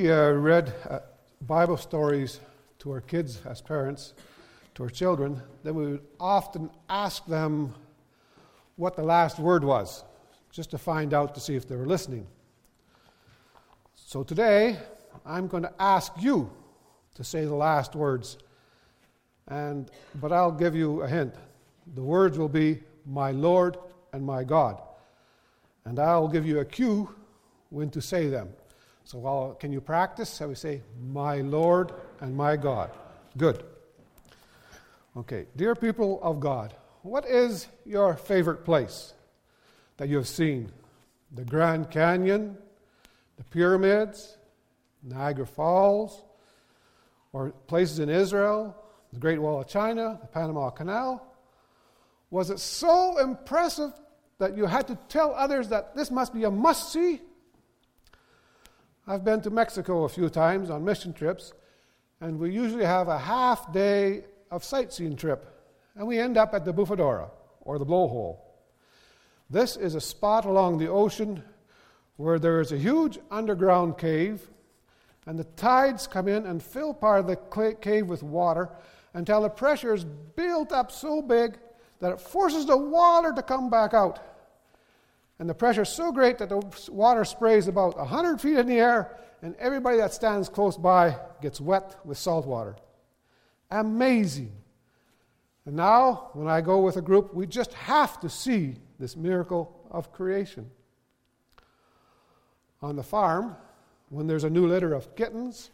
We uh, read uh, Bible stories to our kids as parents, to our children, then we would often ask them what the last word was, just to find out to see if they were listening. So today, I'm going to ask you to say the last words, and but I'll give you a hint. The words will be "My Lord and my God," and I'll give you a cue when to say them. So, well, can you practice? Shall we say, My Lord and my God? Good. Okay, dear people of God, what is your favorite place that you have seen? The Grand Canyon, the pyramids, Niagara Falls, or places in Israel, the Great Wall of China, the Panama Canal? Was it so impressive that you had to tell others that this must be a must see? I've been to Mexico a few times on mission trips, and we usually have a half day of sightseeing trip, and we end up at the Bufadora, or the blowhole. This is a spot along the ocean where there is a huge underground cave, and the tides come in and fill part of the cave with water until the pressure is built up so big that it forces the water to come back out and the pressure is so great that the water sprays about 100 feet in the air, and everybody that stands close by gets wet with salt water. Amazing. And now, when I go with a group, we just have to see this miracle of creation. On the farm, when there's a new litter of kittens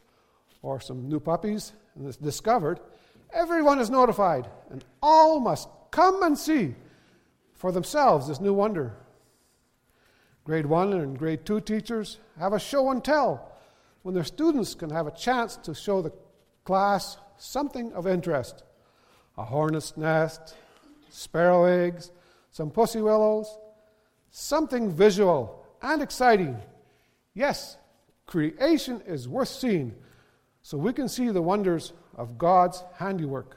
or some new puppies and it's discovered, everyone is notified, and all must come and see for themselves this new wonder. Grade 1 and grade 2 teachers have a show and tell when their students can have a chance to show the class something of interest a hornet's nest, sparrow eggs, some pussy willows, something visual and exciting. Yes, creation is worth seeing so we can see the wonders of God's handiwork.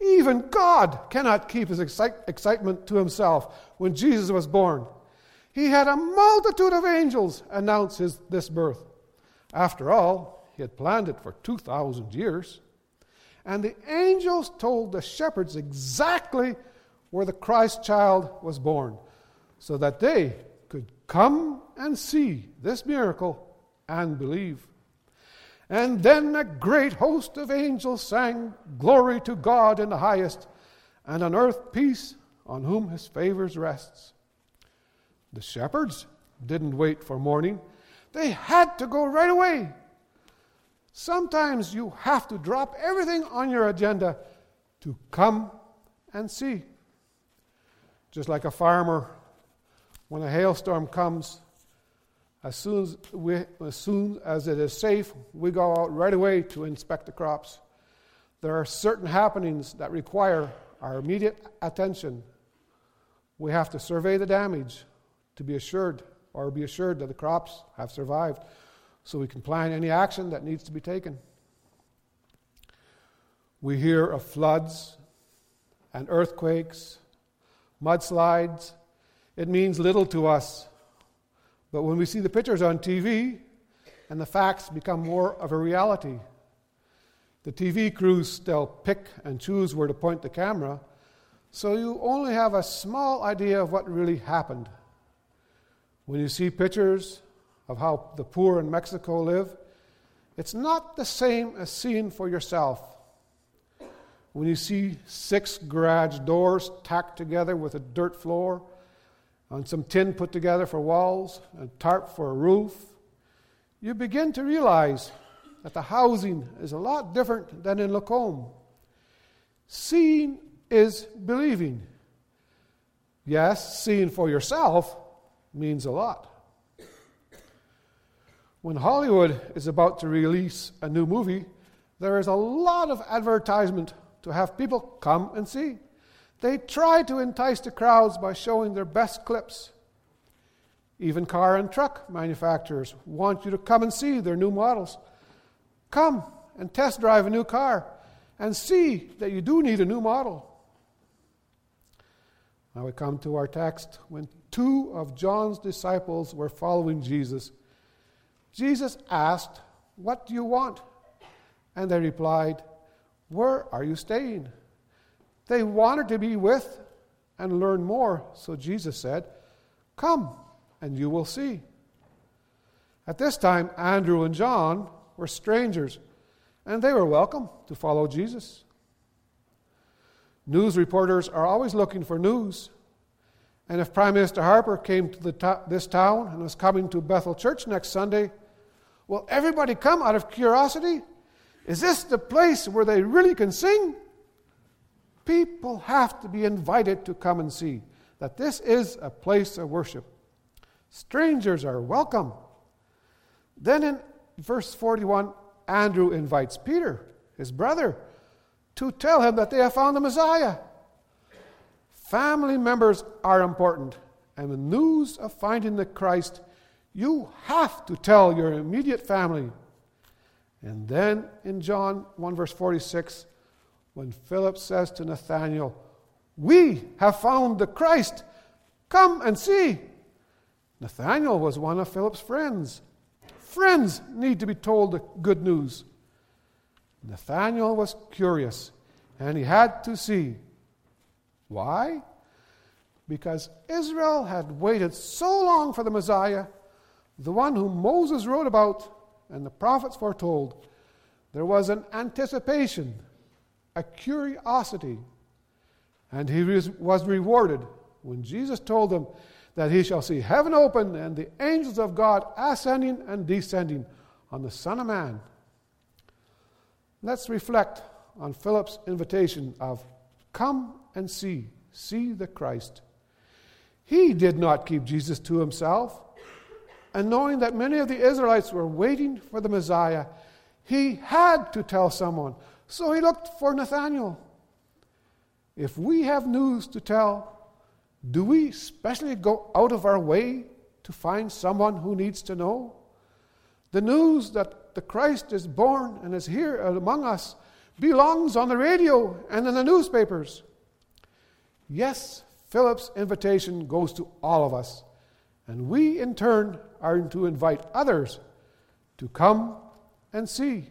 Even God cannot keep his excite- excitement to himself when Jesus was born. He had a multitude of angels announce his, this birth. After all, he had planned it for 2,000 years. And the angels told the shepherds exactly where the Christ child was born, so that they could come and see this miracle and believe. And then a great host of angels sang, Glory to God in the highest, and on earth peace on whom his favors rests. The shepherds didn't wait for morning, they had to go right away. Sometimes you have to drop everything on your agenda to come and see. Just like a farmer, when a hailstorm comes, as soon as, we, as soon as it is safe, we go out right away to inspect the crops. There are certain happenings that require our immediate attention. We have to survey the damage to be assured or be assured that the crops have survived so we can plan any action that needs to be taken. We hear of floods and earthquakes, mudslides. It means little to us. But when we see the pictures on TV and the facts become more of a reality, the TV crews still pick and choose where to point the camera, so you only have a small idea of what really happened. When you see pictures of how the poor in Mexico live, it's not the same as seeing for yourself. When you see six garage doors tacked together with a dirt floor, and some tin put together for walls, and tarp for a roof, you begin to realize that the housing is a lot different than in Lacombe. Seeing is believing. Yes, seeing for yourself means a lot. When Hollywood is about to release a new movie, there is a lot of advertisement to have people come and see. They try to entice the crowds by showing their best clips. Even car and truck manufacturers want you to come and see their new models. Come and test drive a new car and see that you do need a new model. Now we come to our text when two of John's disciples were following Jesus. Jesus asked, What do you want? And they replied, Where are you staying? They wanted to be with and learn more, so Jesus said, Come and you will see. At this time, Andrew and John were strangers, and they were welcome to follow Jesus. News reporters are always looking for news. And if Prime Minister Harper came to to- this town and was coming to Bethel Church next Sunday, will everybody come out of curiosity? Is this the place where they really can sing? People have to be invited to come and see that this is a place of worship. Strangers are welcome. Then in verse 41, Andrew invites Peter, his brother, to tell him that they have found the Messiah. Family members are important, and the news of finding the Christ, you have to tell your immediate family. And then in John 1, verse 46, when Philip says to Nathanael, We have found the Christ, come and see. Nathanael was one of Philip's friends. Friends need to be told the good news. Nathanael was curious, and he had to see. Why? Because Israel had waited so long for the Messiah, the one whom Moses wrote about and the prophets foretold. There was an anticipation, a curiosity, and he was rewarded when Jesus told them that he shall see heaven open and the angels of God ascending and descending on the Son of Man. Let's reflect on Philip's invitation of come and see, see the Christ. He did not keep Jesus to himself. And knowing that many of the Israelites were waiting for the Messiah, he had to tell someone. So he looked for Nathanael. If we have news to tell, do we specially go out of our way to find someone who needs to know? The news that the Christ is born and is here among us belongs on the radio and in the newspapers. Yes, Philip's invitation goes to all of us, and we in turn are to invite others to come and see.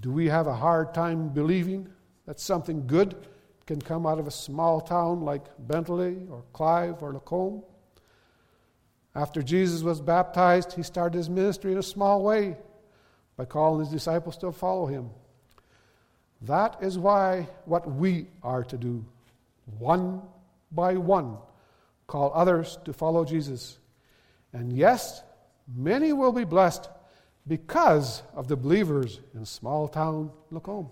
Do we have a hard time believing that something good can come out of a small town like Bentley or Clive or Lacombe? After Jesus was baptized, he started his ministry in a small way by calling his disciples to follow him. That is why what we are to do one by one, call others to follow Jesus. And yes, many will be blessed because of the believers in small town Lacombe.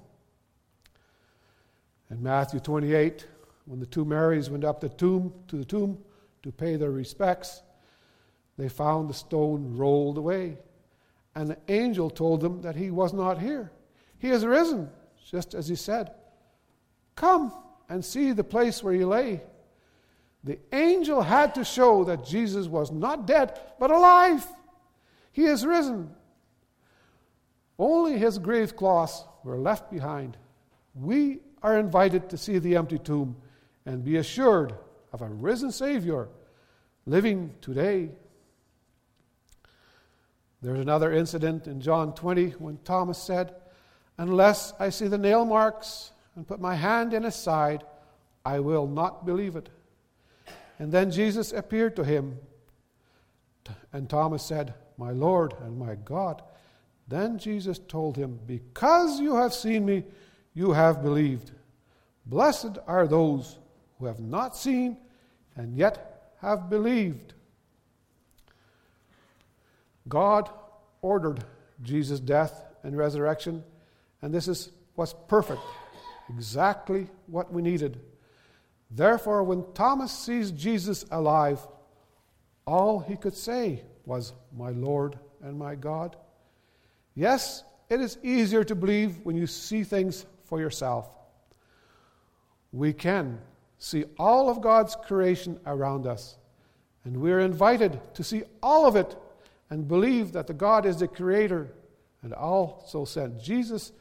In Matthew 28, when the two Marys went up the tomb to the tomb to pay their respects, they found the stone rolled away. And the angel told them that he was not here. He has risen, just as he said. Come and see the place where he lay. The angel had to show that Jesus was not dead, but alive. He is risen. Only his grave cloths were left behind. We are invited to see the empty tomb and be assured of a risen Savior living today. There's another incident in John 20 when Thomas said, Unless I see the nail marks and put my hand in his side, I will not believe it. And then Jesus appeared to him, and Thomas said, My Lord and my God. Then Jesus told him, Because you have seen me, you have believed. Blessed are those who have not seen and yet have believed. God ordered Jesus' death and resurrection, and this is what's perfect exactly what we needed. Therefore, when Thomas sees Jesus alive, all he could say was, My Lord and my God. Yes, it is easier to believe when you see things for yourself. We can see all of God's creation around us, and we are invited to see all of it and believe that the God is the creator and also sent Jesus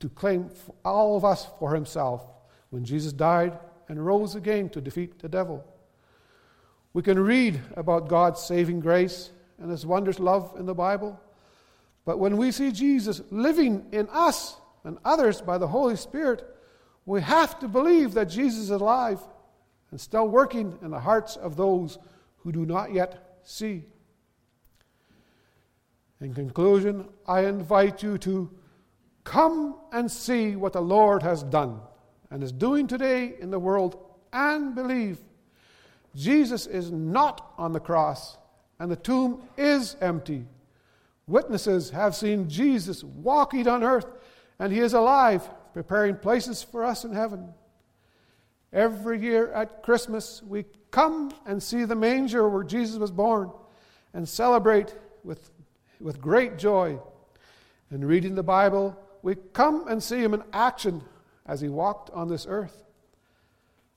to claim all of us for himself when Jesus died and rose again to defeat the devil. We can read about God's saving grace and his wondrous love in the Bible. But when we see Jesus living in us and others by the Holy Spirit, we have to believe that Jesus is alive and still working in the hearts of those who do not yet see. In conclusion, I invite you to come and see what the Lord has done and is doing today in the world and believe Jesus is not on the cross and the tomb is empty. Witnesses have seen Jesus walking on earth and he is alive, preparing places for us in heaven. Every year at Christmas, we come and see the manger where Jesus was born and celebrate with, with great joy. In reading the Bible, we come and see him in action as he walked on this earth.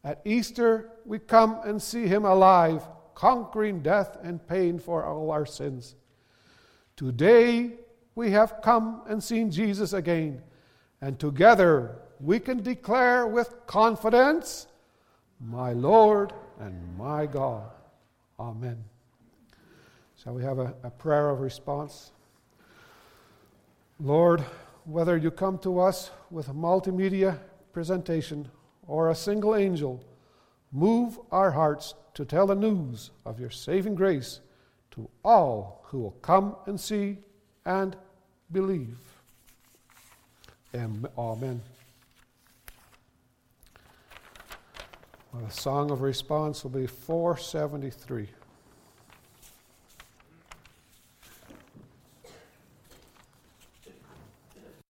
At Easter, we come and see him alive, conquering death and pain for all our sins. Today, we have come and seen Jesus again, and together we can declare with confidence, My Lord and my God. Amen. Shall we have a, a prayer of response? Lord, whether you come to us with a multimedia presentation or a single angel, move our hearts to tell the news of your saving grace to all who will come and see and believe. Amen. The song of response will be 473.